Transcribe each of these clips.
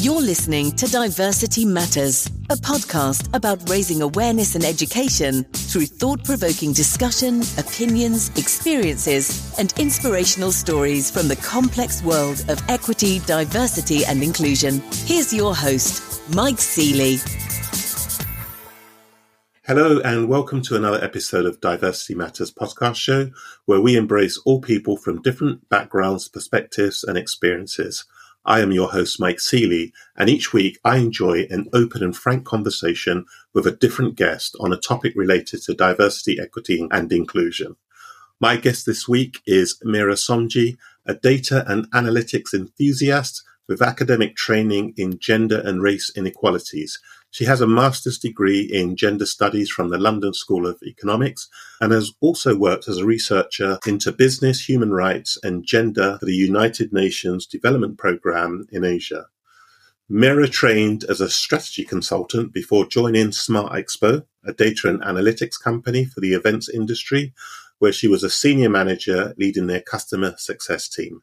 You're listening to Diversity Matters, a podcast about raising awareness and education through thought provoking discussion, opinions, experiences, and inspirational stories from the complex world of equity, diversity, and inclusion. Here's your host, Mike Seeley. Hello, and welcome to another episode of Diversity Matters podcast show, where we embrace all people from different backgrounds, perspectives, and experiences. I am your host, Mike Seeley, and each week I enjoy an open and frank conversation with a different guest on a topic related to diversity, equity, and inclusion. My guest this week is Meera Somji, a data and analytics enthusiast with academic training in gender and race inequalities. She has a master's degree in gender studies from the London School of Economics and has also worked as a researcher into business, human rights, and gender for the United Nations Development Programme in Asia. Meera trained as a strategy consultant before joining Smart Expo, a data and analytics company for the events industry, where she was a senior manager leading their customer success team.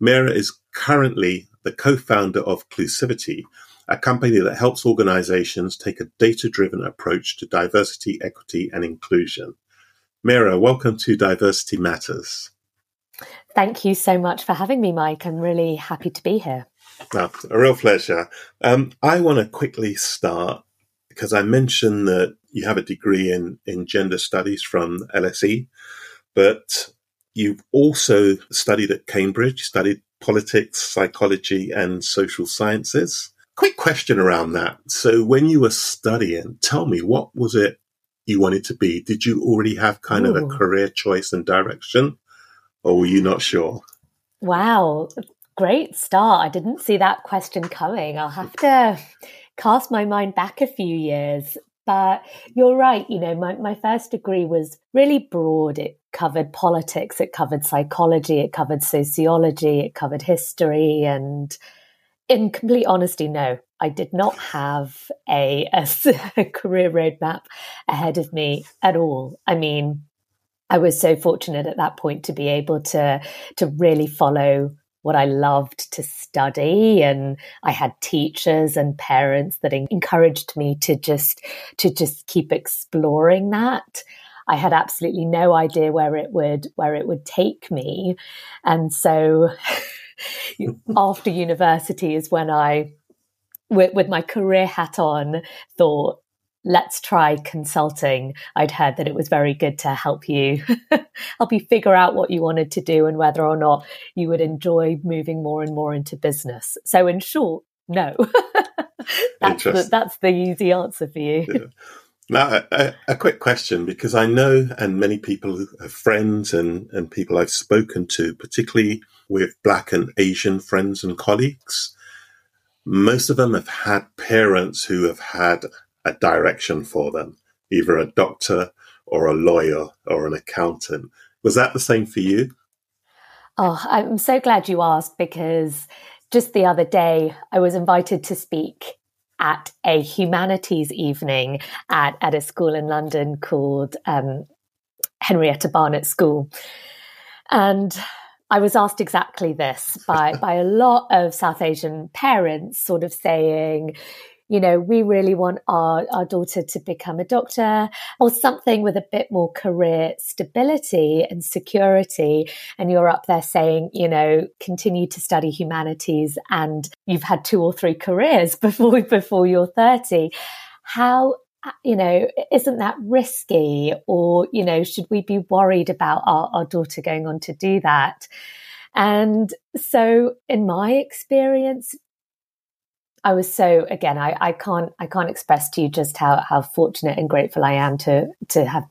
Meera is currently the co-founder of Clusivity, a company that helps organizations take a data driven approach to diversity, equity, and inclusion. Meera, welcome to Diversity Matters. Thank you so much for having me, Mike. I'm really happy to be here. a real pleasure. Um, I want to quickly start because I mentioned that you have a degree in, in gender studies from LSE, but you've also studied at Cambridge, studied politics, psychology, and social sciences. Quick question around that. So when you were studying, tell me, what was it you wanted to be? Did you already have kind Ooh. of a career choice and direction, or were you not sure? Wow, great start. I didn't see that question coming. I'll have to cast my mind back a few years. But you're right, you know, my, my first degree was really broad. It covered politics, it covered psychology, it covered sociology, it covered history and in complete honesty, no, I did not have a, a, career roadmap ahead of me at all. I mean, I was so fortunate at that point to be able to to really follow what I loved to study, and I had teachers and parents that encouraged me to just to just keep exploring that. I had absolutely no idea where it would where it would take me, and so. after university is when I, with, with my career hat on, thought, let's try consulting. I'd heard that it was very good to help you help you figure out what you wanted to do and whether or not you would enjoy moving more and more into business. So in short, no. that's, the, that's the easy answer for you. Yeah. Now, a, a, quick question because I know, and many people, have friends and, and people I've spoken to, particularly with Black and Asian friends and colleagues, most of them have had parents who have had a direction for them, either a doctor or a lawyer or an accountant. Was that the same for you? Oh, I'm so glad you asked because just the other day I was invited to speak at a humanities evening at, at a school in London called um, Henrietta Barnett School. And I was asked exactly this by, by a lot of South Asian parents, sort of saying, you know, we really want our, our daughter to become a doctor or something with a bit more career stability and security. And you're up there saying, you know, continue to study humanities and you've had two or three careers before, before you're 30. How Uh, you know, isn't that risky? Or, you know, should we be worried about our, our daughter going on to do that? And so, in my experience, I was so again, I, I can't I can't express to you just how how fortunate and grateful I am to to have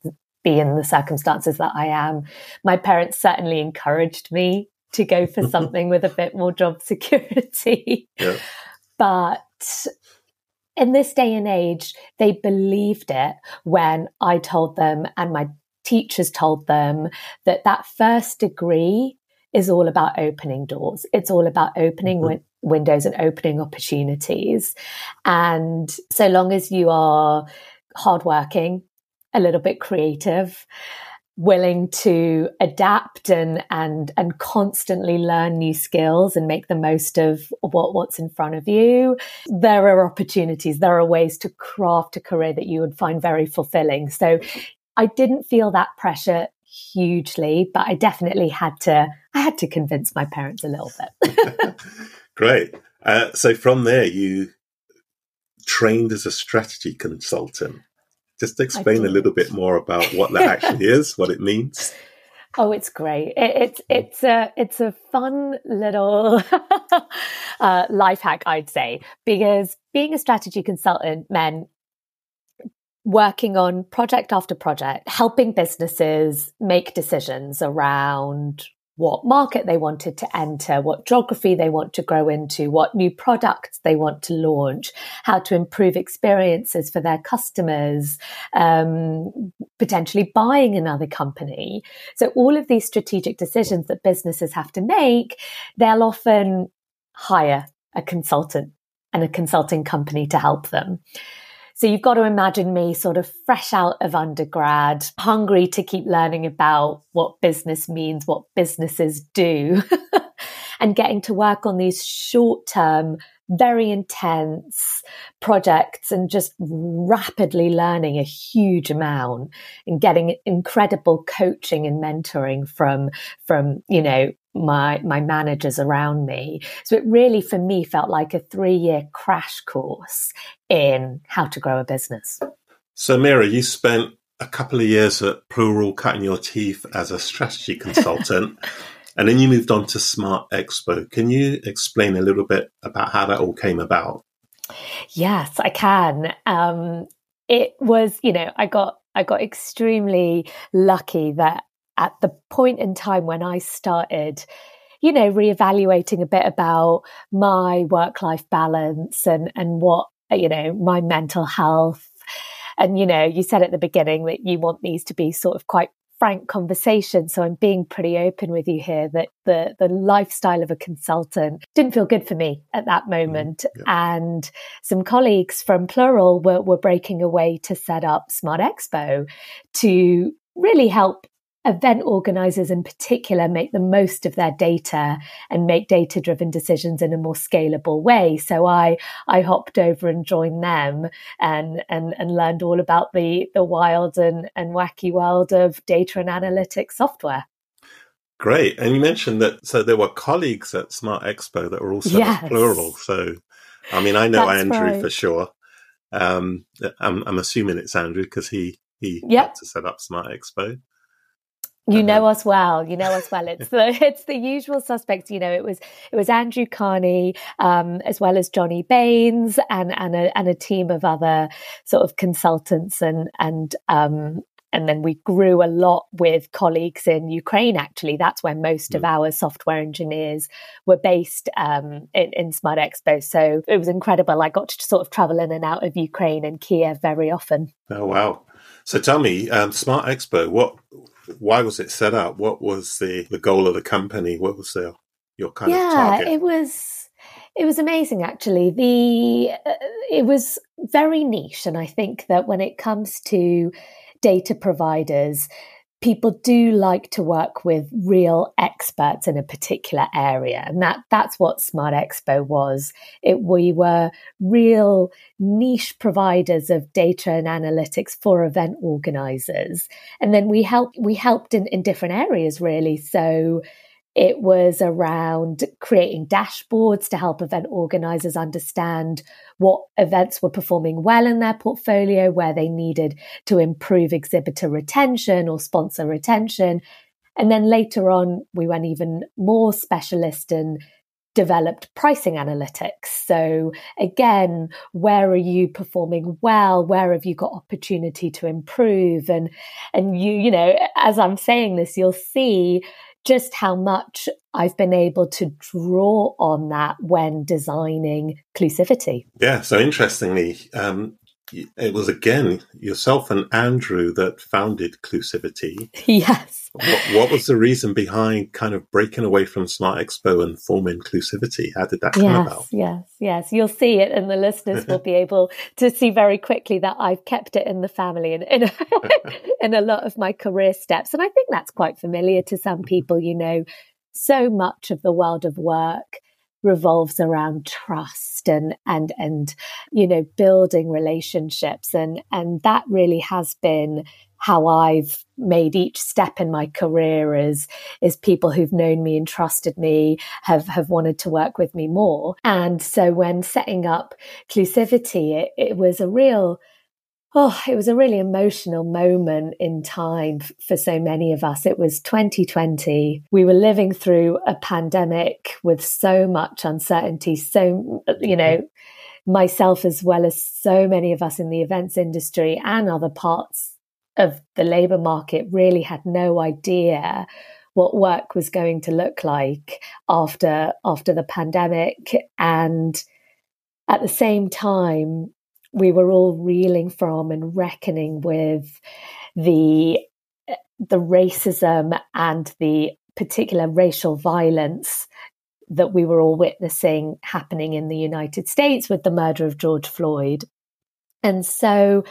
be in the circumstances that I am. My parents certainly encouraged me to go for something with a bit more job security. Yeah. But in this day and age, they believed it when I told them and my teachers told them that that first degree is all about opening doors. It's all about opening mm-hmm windows and opening opportunities. And so long as you are hardworking, a little bit creative, willing to adapt and and and constantly learn new skills and make the most of what what's in front of you. There are opportunities there are ways to craft a career that you would find very fulfilling. So i didn't feel that pressure hugely but i definitely had to i had to convince my parents a little bit. Great. Uh, so from there you trained as a strategy consultant just explain a little bit more about what that actually is, what it means. Oh, it's great. It, it's it's a it's a fun little uh, life hack, I'd say, because being a strategy consultant meant working on project after project, helping businesses make decisions around what market they wanted to enter, what geography they want to grow into, what new products they want to launch, how to improve experiences for their customers, um, potentially buying another company. So all of these strategic decisions that businesses have to make, they'll often hire a consultant and a consulting company to help them. So you've got to imagine me sort of fresh out of undergrad, hungry to keep learning about what business means, what businesses do, and getting to work on these short term, very intense projects and just rapidly learning a huge amount and getting incredible coaching and mentoring from from you know my my managers around me. So it really for me felt like a 3-year crash course in how to grow a business. So Meera, you spent a couple of years at Plural cutting your teeth as a strategy consultant. and then you moved on to Smart Expo. Can you explain a little bit about how that all came about? Yes, I can. Um, it was, you know, I got I got extremely lucky that at the point in time when I started, you know, reevaluating a bit about my work life balance and, and what, you know, my mental health. And, you know, you said at the beginning that you want these to be sort of quite frank conversation. So I'm being pretty open with you here that the, the lifestyle of a consultant didn't feel good for me at that mm-hmm. moment. Mm, yeah. And some colleagues from Plural were, were breaking away to set up Smart Expo to really help event organizers in particular make the most of their data and make data driven decisions in a more scalable way so i i hopped over and joined them and and and learned all about the the wild and and wacky world of data and analytics software great and you mentioned that so there were colleagues at smart expo that were also yes. plural so i mean i know That's andrew right. for sure um i'm, I'm assuming it's andrew because he he yep. had to set up smart expo you know us well. You know us well. It's the it's the usual suspects. You know, it was it was Andrew Carney, um, as well as Johnny Baines, and and a, and a team of other sort of consultants, and and um, and then we grew a lot with colleagues in Ukraine. Actually, that's where most mm. of our software engineers were based um, in, in Smart Expo. So it was incredible. I got to sort of travel in and out of Ukraine and Kiev very often. Oh wow! So tell me, um, Smart Expo, what why was it set up? What was the, the goal of the company? What was the, your kind yeah, of target? it was it was amazing actually. The uh, it was very niche, and I think that when it comes to data providers, people do like to work with real experts in a particular area and that that's what smart expo was. It we were real niche providers of data and analytics for event organizers and then we helped we helped in, in different areas really. So it was around creating dashboards to help event organizers understand what events were performing well in their portfolio, where they needed to improve exhibitor retention or sponsor retention. And then later on, we went even more specialist and developed pricing analytics. So again, where are you performing well? Where have you got opportunity to improve? And, and you, you know, as I'm saying this, you'll see just how much I've been able to draw on that when designing Clusivity. Yeah, so interestingly, um, it was again yourself and Andrew that founded Clusivity. Yes. What, what, was the reason behind kind of breaking away from Smart Expo and forming Clusivity? How did that come yes, about? Yes, yes, You'll see it, and the listeners will be able to see very quickly that I've kept it in the family and in, in a lot of my career steps. And I think that's quite familiar to some people. You know, so much of the world of work revolves around trust and and and you know building relationships. And and that really has been how I've made each step in my career is is people who've known me and trusted me have have wanted to work with me more. And so when setting up Clusivity it, it was a real Oh, it was a really emotional moment in time for so many of us. It was 2020. We were living through a pandemic with so much uncertainty. So, you know, mm-hmm. myself as well as so many of us in the events industry and other parts of the labor market really had no idea what work was going to look like after after the pandemic and at the same time we were all reeling from and reckoning with the eh, the racism and the particular racial violence that we were all witnessing happening in the United States with the murder of George Floyd. And so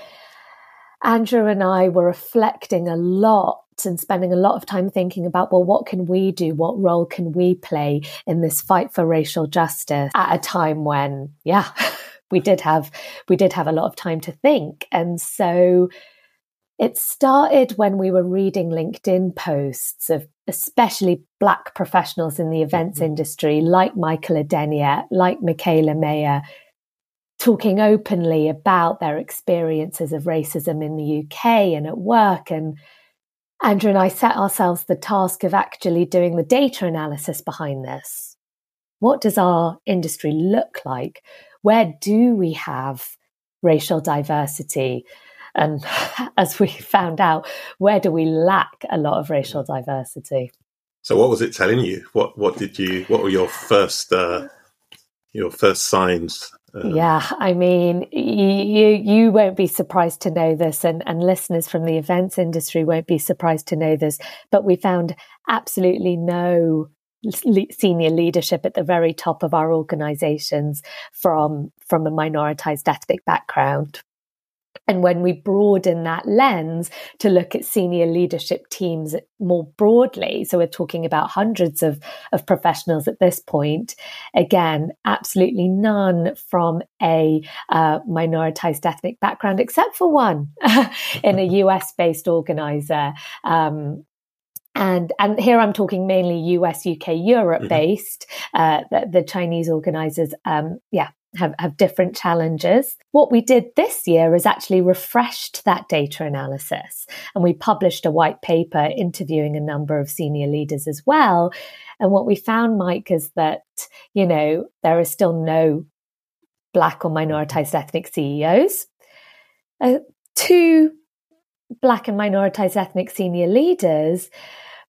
Andrew and I were reflecting a lot and spending a lot of time thinking about well what can we do what role can we play in this fight for racial justice at a time when yeah we did have we did have a lot of time to think. And so it started when we were reading linkedin posts of especially black professionals in the events mm-hmm. industry like michael adenia like michaela mayer talking openly about their experiences of racism in the uk and at work. And andrew and i set ourselves the task of actually doing the data analysis behind this. What does our industry look like where do we have racial diversity? And as we found out, where do we lack a lot of racial diversity? So, what was it telling you? What what did you? What were your first uh, your first signs? Uh, yeah, I mean, you you won't be surprised to know this, and and listeners from the events industry won't be surprised to know this. But we found absolutely no senior leadership at the very top of our organizations from from a minoritized ethnic background and when we broaden that lens to look at senior leadership teams more broadly, so we're talking about hundreds of, of professionals at this point, again, absolutely none from a uh, minoritized ethnic background, except for one in a US based organizer. Um, and and here I'm talking mainly US, UK, Europe mm-hmm. based. Uh, the, the, Chinese organizers, um, yeah, have, have different challenges. What we did this year is actually refreshed that data analysis, and we published a white paper interviewing a number of senior leaders as well. And what we found, Mike, is that you know there is still no black or minoritized ethnic CEOs. Uh, two black and minoritized ethnic senior leaders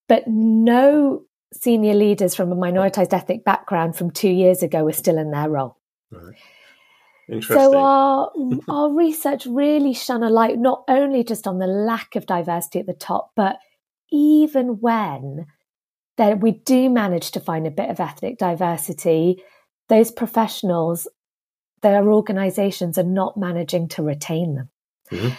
but no senior leaders from a minoritized ethnic background from two years ago were still in their role. Right. Interesting. So our our research really shone a light not only just on the lack of diversity at the top, but even when that we do manage to find a bit of ethnic diversity, those professionals, their organizations are not managing to retain them. Mm-hmm.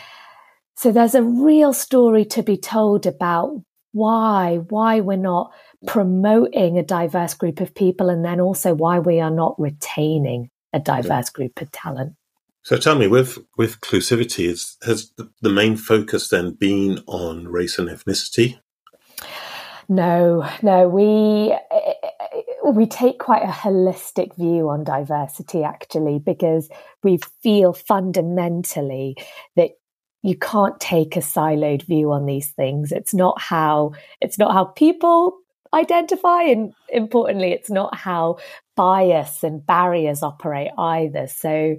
So there's a real story to be told about why why we're not promoting a diverse group of people and then also why we are not retaining a diverse group of talent. So tell me with with clusivity is has the main focus then been on race and ethnicity? No no we we take quite a holistic view on diversity actually because we feel fundamentally that you can't take a siloed view on these things. It's not how it's not how people identify and importantly it's not how bias and barriers operate either. So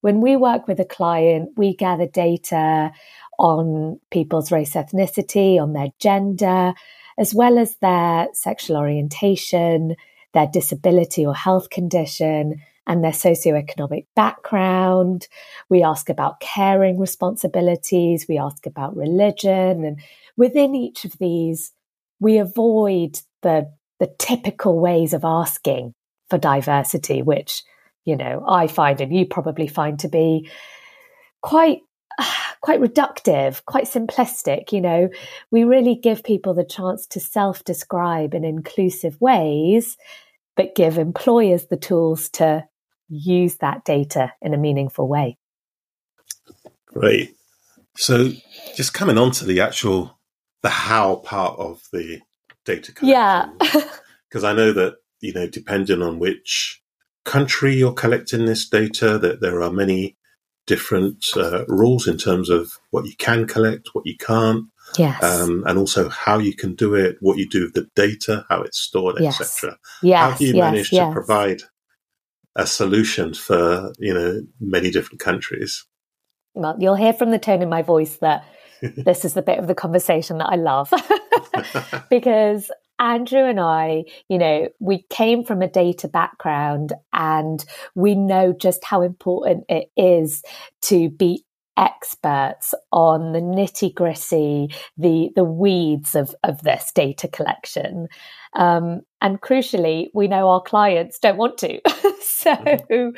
when we work with a client, we gather data on people's race ethnicity, on their gender, as well as their sexual orientation, their disability or health condition, and their socioeconomic background. We ask about caring responsibilities. We ask about religion. And within each of these, we avoid the, the typical ways of asking for diversity, which, you know, I find and you probably find to be quite quite reductive, quite simplistic. You know, we really give people the chance to self describe in inclusive ways, but give employers the tools to use that data in a meaningful way. Great. So, just coming on to the actual, the how part of the data collection. Yeah. Because I know that, you know, depending on which country you're collecting this data, that there are many different uh, rules in terms of what you can collect, what you can't. Yes. Um, and also how you can do it, what you do with the data, how it's stored, yes. etc. Yes. How do you yes, manage yes. to provide a solution for you know many different countries? Well, you'll hear from the tone in my voice that this is the bit of the conversation that I love because Andrew and I, you know, we came from a data background and we know just how important it is to be experts on the nitty gritty, the the weeds of of this data collection. Um, and crucially, we know our clients don't want to. so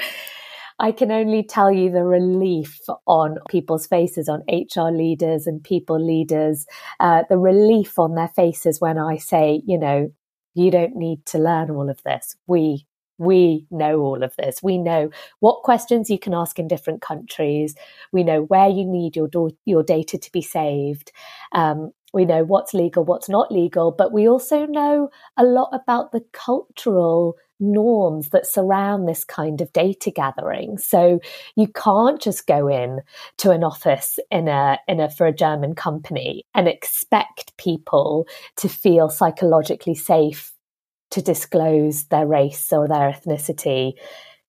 I can only tell you the relief on people's faces, on HR leaders and people leaders, uh, the relief on their faces when I say, you know, you don't need to learn all of this. We we know all of this. We know what questions you can ask in different countries. We know where you need your do- your data to be saved. Um, we know what's legal, what's not legal, but we also know a lot about the cultural norms that surround this kind of data gathering. So you can't just go in to an office in a in a for a German company and expect people to feel psychologically safe to disclose their race or their ethnicity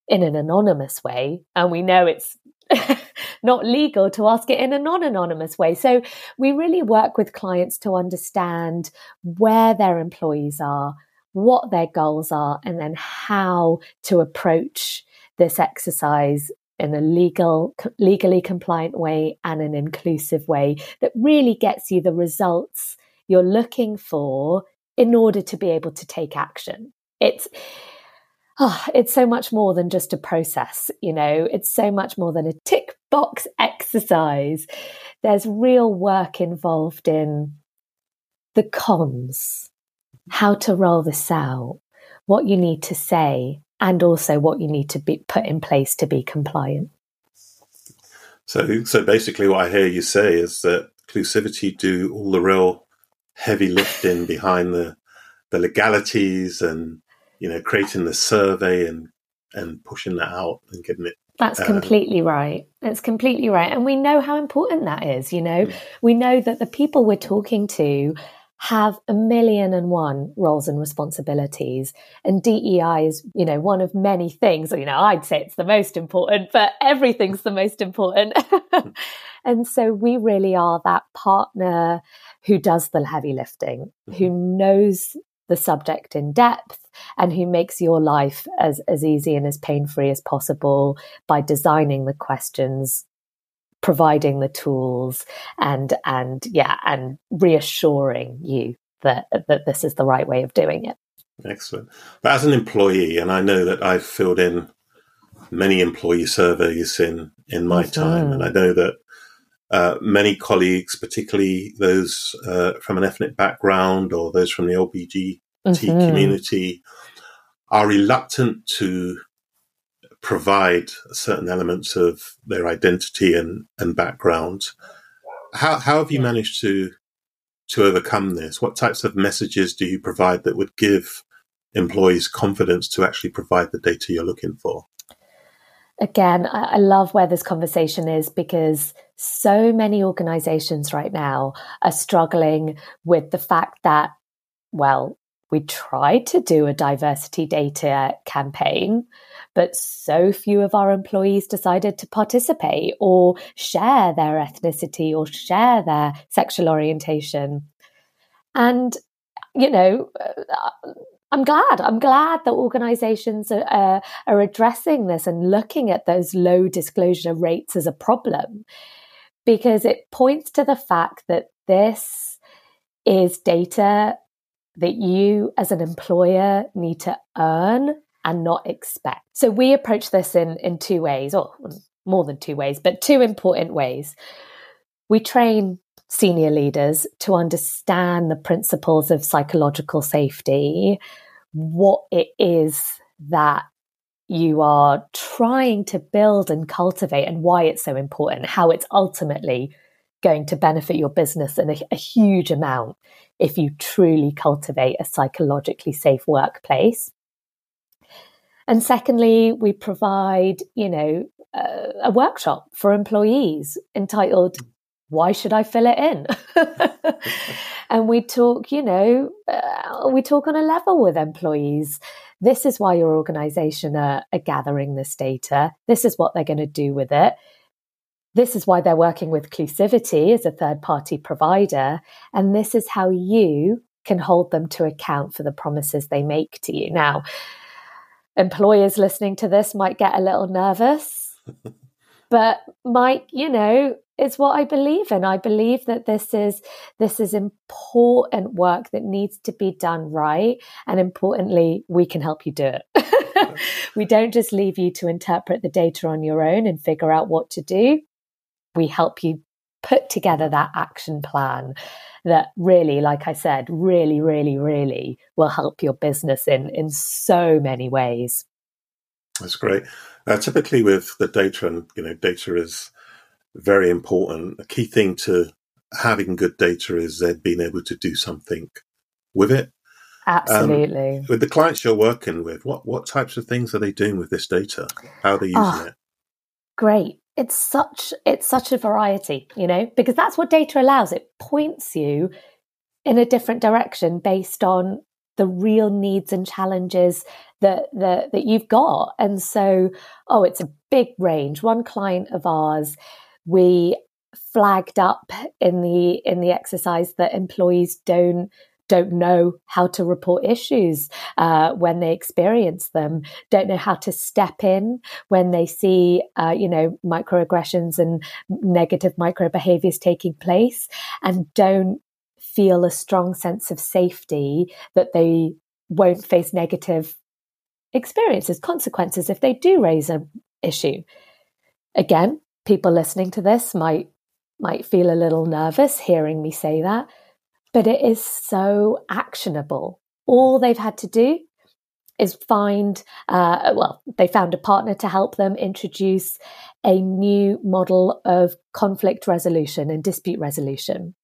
in an anonymous way. And we know it's not legal to ask it in a non anonymous way. So we really work with clients to understand where their employees are, what their goals are, and then how to approach this exercise in a legal, legally compliant way and an inclusive way that really gets you the results you're looking for in order to be able to take action. It's oh, it's so much more than just a process, you know, it's so much more than a tick box exercise. There's real work involved in the comms, how to roll this out, what you need to say, and also what you need to be put in place to be compliant. So, so basically, what I hear you say is that Clusivity do all the real heavy lifting behind the the legalities and you know creating the survey and and pushing that out and getting it that's um, completely right. It's completely right. And we know how important that is. You know, we know that the people we're talking to have a million and one roles and responsibilities. And DEI is, you know, one of many things. You know, I'd say it's the most important, but everything's the most important. and so we really are that partner who does the heavy lifting, who mm-hmm. knows the subject in depth and who makes your life as, as easy and as pain free as possible by designing the questions providing the tools and and yeah and reassuring you that that this is the right way of doing it excellent but as an employee and i know that i've filled in many employee surveys in in my mm-hmm. time and i know that uh, many colleagues, particularly those uh, from an ethnic background or those from the LBGT mm-hmm. community, are reluctant to provide certain elements of their identity and, and background. How, how have you managed to to overcome this? What types of messages do you provide that would give employees confidence to actually provide the data you're looking for? Again, I, I love where this conversation is because so many organizations right now are struggling with the fact that, well, we tried to do a diversity data campaign, but so few of our employees decided to participate or share their ethnicity or share their sexual orientation. And, you know, uh, I'm glad. I'm glad that organizations are, uh, are addressing this and looking at those low disclosure rates as a problem because it points to the fact that this is data that you as an employer need to earn and not expect. So we approach this in, in two ways, or more than two ways, but two important ways. We train senior leaders to understand the principles of psychological safety, what it is that you are trying to build and cultivate, and why it's so important, how it's ultimately going to benefit your business in a, a huge amount if you truly cultivate a psychologically safe workplace. And secondly, we provide, you know, uh, a workshop for employees entitled why should I fill it in? and we talk, you know, uh, we talk on a level with employees. This is why your organization are, are gathering this data. This is what they're going to do with it. This is why they're working with Clusivity as a third party provider. And this is how you can hold them to account for the promises they make to you. Now, employers listening to this might get a little nervous, but Mike, you know, it's what I believe in. I believe that this is this is important work that needs to be done right, and importantly, we can help you do it. we don't just leave you to interpret the data on your own and figure out what to do. We help you put together that action plan that really, like I said, really, really, really will help your business in in so many ways. That's great. Uh, typically, with the data, and you know, data is very important. A key thing to having good data is then being able to do something with it. Absolutely. Um, with the clients you're working with, what what types of things are they doing with this data? How are they using oh, it? Great. It's such it's such a variety, you know, because that's what data allows. It points you in a different direction based on the real needs and challenges that that that you've got. And so, oh, it's a big range. One client of ours we flagged up in the in the exercise that employees don't don't know how to report issues uh, when they experience them, don't know how to step in when they see, uh, you know, microaggressions and negative micro behaviors taking place, and don't feel a strong sense of safety that they won't face negative experiences, consequences if they do raise an issue. Again, people listening to this might might feel a little nervous hearing me say that, but it is so actionable. All they've had to do is find, uh, well, they found a partner to help them introduce a new model of conflict resolution and dispute resolution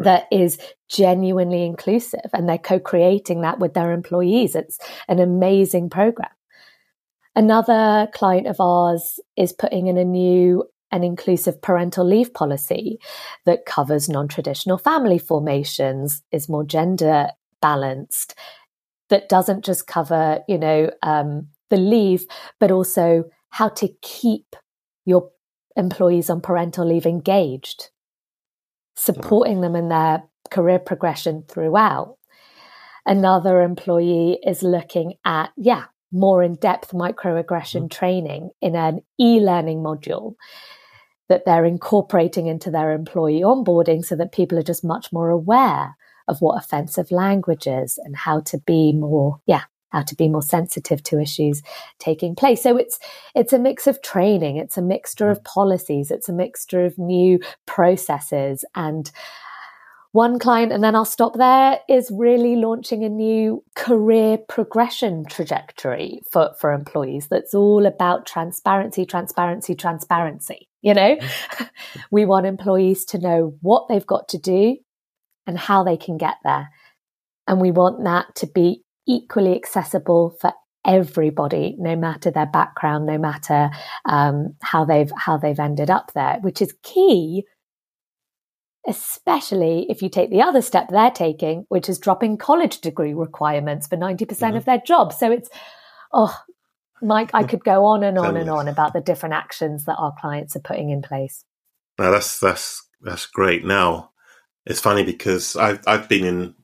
that is genuinely inclusive. And they're co creating that with their employees. It's an amazing program. Another client of ours is putting in a new an inclusive parental leave policy that covers non traditional family formations, is more gender balanced, that doesn't just cover, you know, um, the leave, but also how to keep your employees on parental leave engaged, supporting them in their career progression throughout. Another employee is looking at, yeah, more in depth microaggression mm. training in an e learning module that they're incorporating into their employee onboarding so that people are just much more aware of what offensive language is and how to be more, yeah, how to be more sensitive to issues taking place. So it's it's a mix of training, it's a mixture of policies, it's a mixture of new processes and one client, and then I'll stop there, is really launching a new career progression trajectory for, for employees that's all about transparency, transparency, transparency. You know, mm-hmm. we want employees to know what they've got to do and how they can get there. And we want that to be equally accessible for everybody, no matter their background, no matter um, how they've how they've ended up there, which is key especially if you take the other step they're taking, which is dropping college degree requirements for 90% mm hmm of their jobs. So it's, oh, Mike, I could go on and on and on about the different actions that our clients are putting in place. Now that's that's that's great. Now it's funny because I've I've been in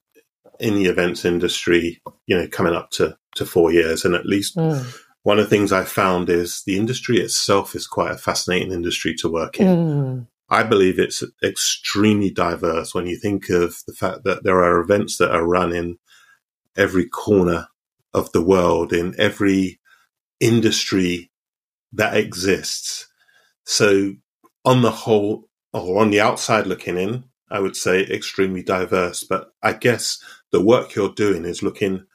in the events industry, you know, coming up to, to four years. And at least mm. one of the things I found is the industry itself is quite a fascinating industry to work in. Mm. I believe it's extremely diverse when you think of the fact that there are events that are run in every corner of the world, in every industry that exists. So, on the whole, or on the outside looking in, I would say extremely diverse. But I guess the work you're doing is looking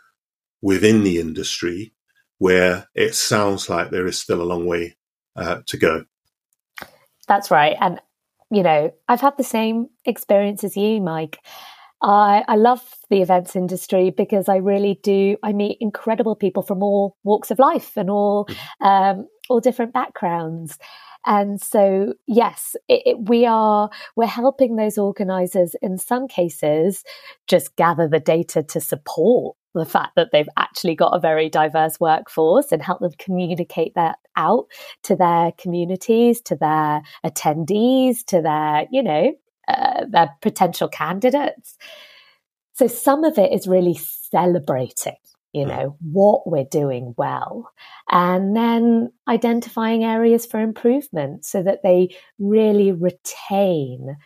within the industry where it sounds like there is still a long way uh, to go. That's right. And, you know, I've had the same experience as you, Mike. I, I love the events industry because I really do. I meet incredible people from all walks of life and all mm-hmm. um, all different backgrounds. And so, yes, it, it, we are, we're helping those organizers in some cases just gather the data to support the fact that they've actually got a very diverse workforce and help them communicate that out to their communities, to their attendees, to their, you know, uh, their potential candidates. So some of it is really celebrating you know, what we're doing well, and then identifying areas for improvement so that they really retain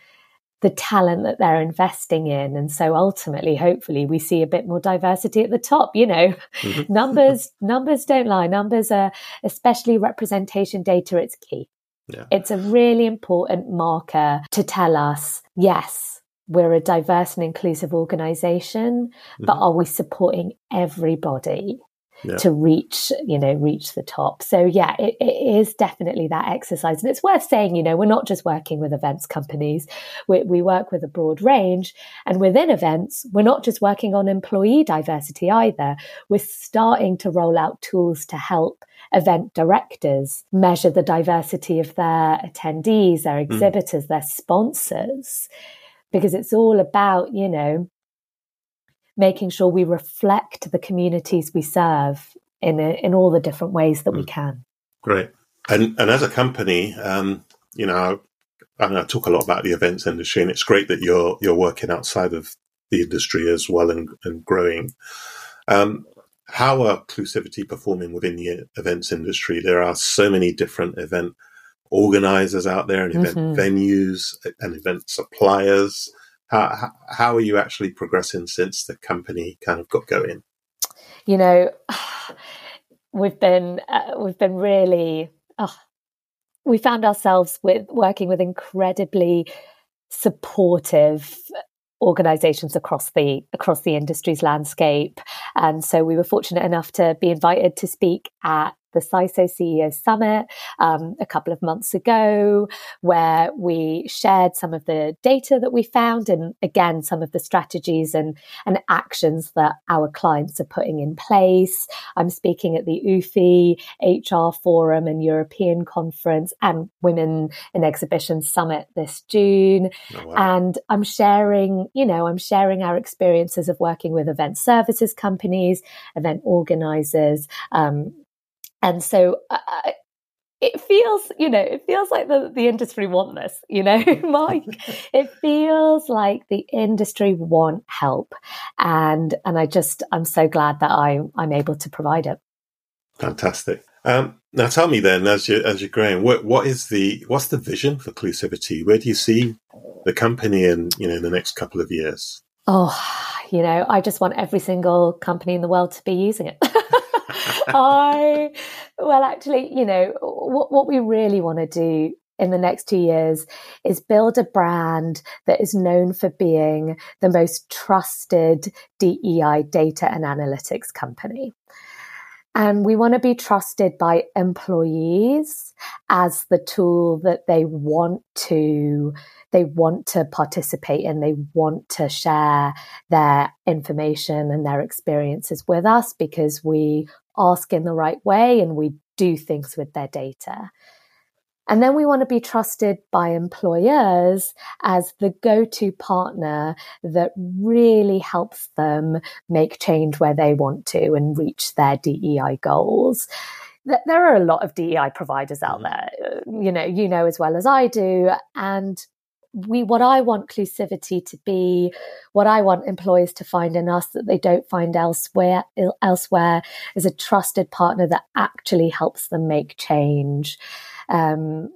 the talent that they're investing in. And so ultimately, hopefully, we see a bit more diversity at the top. You know, mm-hmm. numbers, numbers don't lie. Numbers are, especially representation data, it's key. Yeah. It's a really important marker to tell us, yes, we're a diverse and inclusive organization, but mm-hmm. are we supporting everybody yeah. to reach, you know, reach the top? So yeah, it, it is definitely that exercise. And it's worth saying, you know, we're not just working with events companies. We, we work with a broad range and within events, we're not just working on employee diversity either. We're starting to roll out tools to help event directors measure the diversity of their attendees, their mm. exhibitors, mm. their sponsors because it's all about, you know, making sure we reflect the communities we serve in a, in all the different ways that mm. we can. Great. And and as a company, um, you know, I, mean, I talk a lot about the events industry, and it's great that you're you're working outside of the industry as well and, and growing. Um, how are Clusivity performing within the events industry? There are so many different event organizers out there and event mm-hmm. venues and event suppliers. How, how are you actually progressing since the company kind of got going? You know, we've been uh, we've been really oh, we found ourselves with working with incredibly supportive organizations across the across the industry's landscape and so we were fortunate enough to be invited to speak at the SISO CEO Summit um, a couple of months ago, where we shared some of the data that we found and again, some of the strategies and, and actions that our clients are putting in place. I'm speaking at the UFI HR Forum and European Conference and Women in Exhibition Summit this June. Oh, wow. And I'm sharing, you know, I'm sharing our experiences of working with event services companies, event organizers, um, and so uh, uh, it feels, you know, it feels like the, the industry want this, you know, Mike. it feels like the industry want help. And and I just I'm so glad that I I'm able to provide it. Fantastic. Um, now tell me then, as you as you're growing, what what is the what's the vision for Clusivity? Where do you see the company in you know in the next couple of years? Oh, you know, I just want every single company in the world to be using it. I, well, actually, you know, what, what we really want to do in the next two years is build a brand that is known for being the most trusted DEI data and analytics company. And we want to be trusted by employees as the tool that they want to they want to participate in, they want to share their information and their experiences with us because we ask in the right way and we do things with their data. And then we want to be trusted by employers as the go to partner that really helps them make change where they want to and reach their DEI goals. There are a lot of DEI providers out mm-hmm. there, you know, you know as well as I do. And we what I want Clusivity to be, what I want employees to find in us that they don't find elsewhere elsewhere is a trusted partner that actually helps them make change. Um,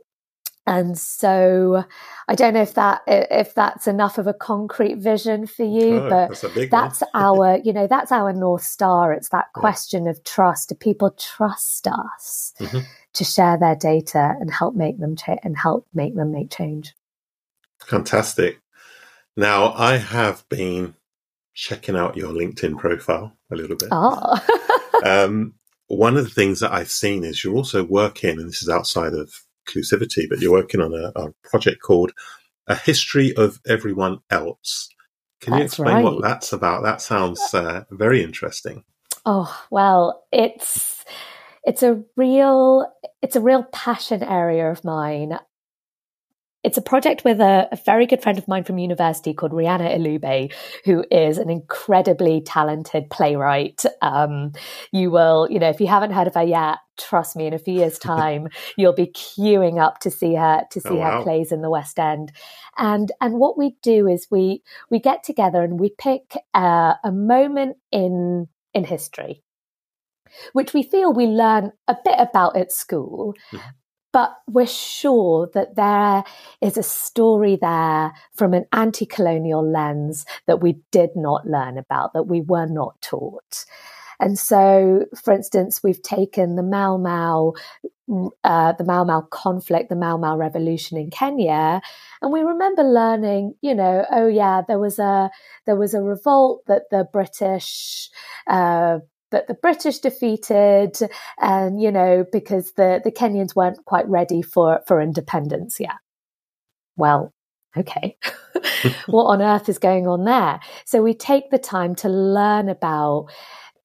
and so I don't know if that if that's enough of a concrete vision for you, Oh, but that's that's our you know that's our north star. It's that question of trust. Do people trust us Mhm. to share their data and help make them cha- and help make them make change? Fantastic. Now, I have been checking out your LinkedIn profile a little bit. Oh, Um, one of the things that I've seen is you're also working, and this is outside of Clusivity, but you're working on a, a project called A History of Everyone Else. Can you That's explain what that's about? That sounds uh, very interesting. oh well, it's it's a real it's a real passion area of mine. It's a project with a, a very good friend of mine from university called Rhianna Ilube, who is an incredibly talented playwright. Um, you will, you know, if you haven't heard of her yet, trust me, in a few years' time, you'll be queuing up to see her to see Oh, wow. her plays in the West End. And and what we do is we we get together and we pick uh, a moment in in history, which we feel we learn a bit about at school. But we're sure that there is a story there from an anti colonial lens that we did not learn about, that we were not taught. And so, for instance, we've taken the Mau Mau, uh, the Mau Mau conflict, the Mau Mau revolution in Kenya, and we remember learning, you know, oh yeah, there was a there was a revolt that the British. Uh, that the British defeated, and you know, because the, the Kenyans weren't quite ready for, for independence yet. Well, okay. what on earth is going on there? So we take the time to learn about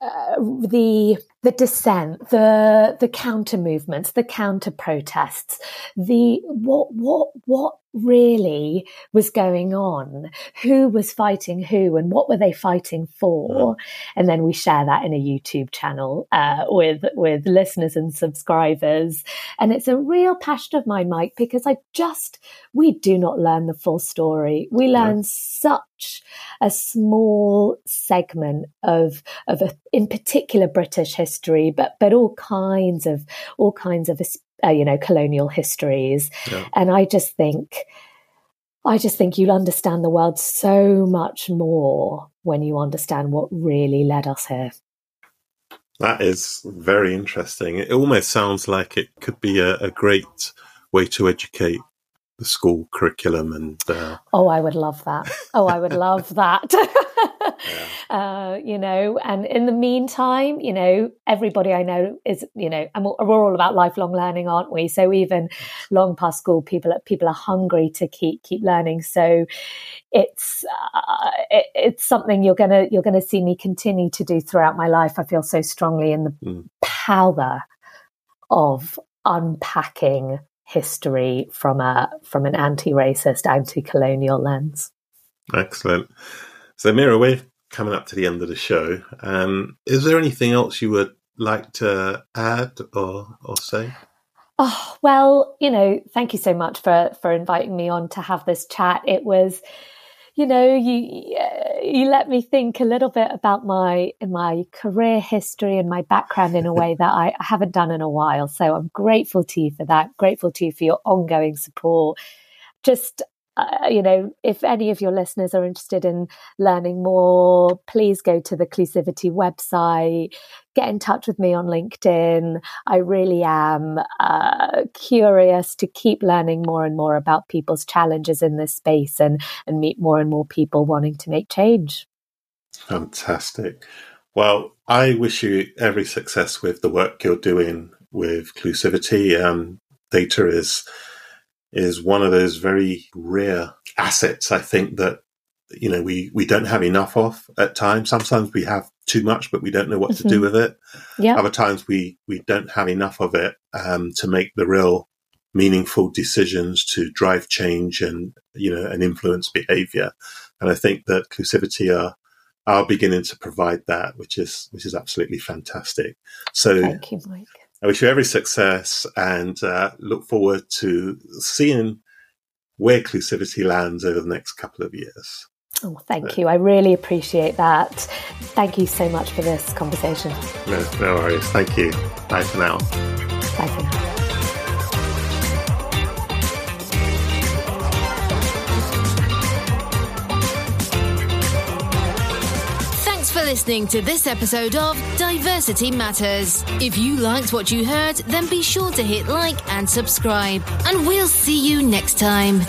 uh, the the dissent, the the counter movements, the counter protests, the what what what really was going on, who was fighting who, and what were they fighting for, and then we share that in a YouTube channel uh, with with listeners and subscribers, and it's a real passion of mine, Mike, because I just we do not learn the full story. We learn such a small segment of of a, in particular British history, but but all kinds of all kinds of uh, you know colonial histories, Yeah. and I just think. I just think you'll understand the world so much more when you understand what really led us here. That is very interesting. It almost sounds like it could be a, a great way to educate the school curriculum and uh, Oh, I would love that. Oh, I would love that. uh, you know, and in the meantime, you know, everybody I know is, you know, and we're we're all about lifelong learning, aren't we? So even long past school, people are, people are hungry to keep keep learning. So it's uh, it, it's something you're gonna you're gonna see me continue to do throughout my life. I feel so strongly in the Mm. power of unpacking history from a from an anti-racist, anti-colonial lens. excellent. So, Meera, we're coming up to the end of the show. Um, is there anything else you would like to add or or say? Oh, well, you know, thank you so much for for inviting me on to have this chat. It was you know, you you let me think a little bit about my my career history and my background in a way that I haven't done in a while. So I'm grateful to you for that. Grateful to you for your ongoing support. Just uh, you know, if any of your listeners are interested in learning more, please go to the Clusivity website. Get in touch with me on LinkedIn. I really am uh, curious to keep learning more and more about people's challenges in this space and and meet more and more people wanting to make change. Fantastic. Well, I wish you every success with the work you're doing with Clusivity. Um, data is is one of those very rare assets. I think that you know we we don't have enough of at times. Sometimes we have too much, but we don't know what to do Mhm. with it. Yeah, Other times we we don't have enough of it um, to make the real meaningful decisions to drive change and you know and influence behavior. And I think that Clusivity are are beginning to provide that, which is which is absolutely fantastic. So thank you, Mike. I wish you every success and uh, look forward to seeing where inclusivity lands over the next couple of years. Oh, thank you. I really appreciate that. Thank you so much for this conversation. No, no worries. Thank you. Bye for now. Bye for now. Listening to this episode of Diversity Matters. If you liked what you heard, then be sure to hit like and subscribe. And we'll see you next time.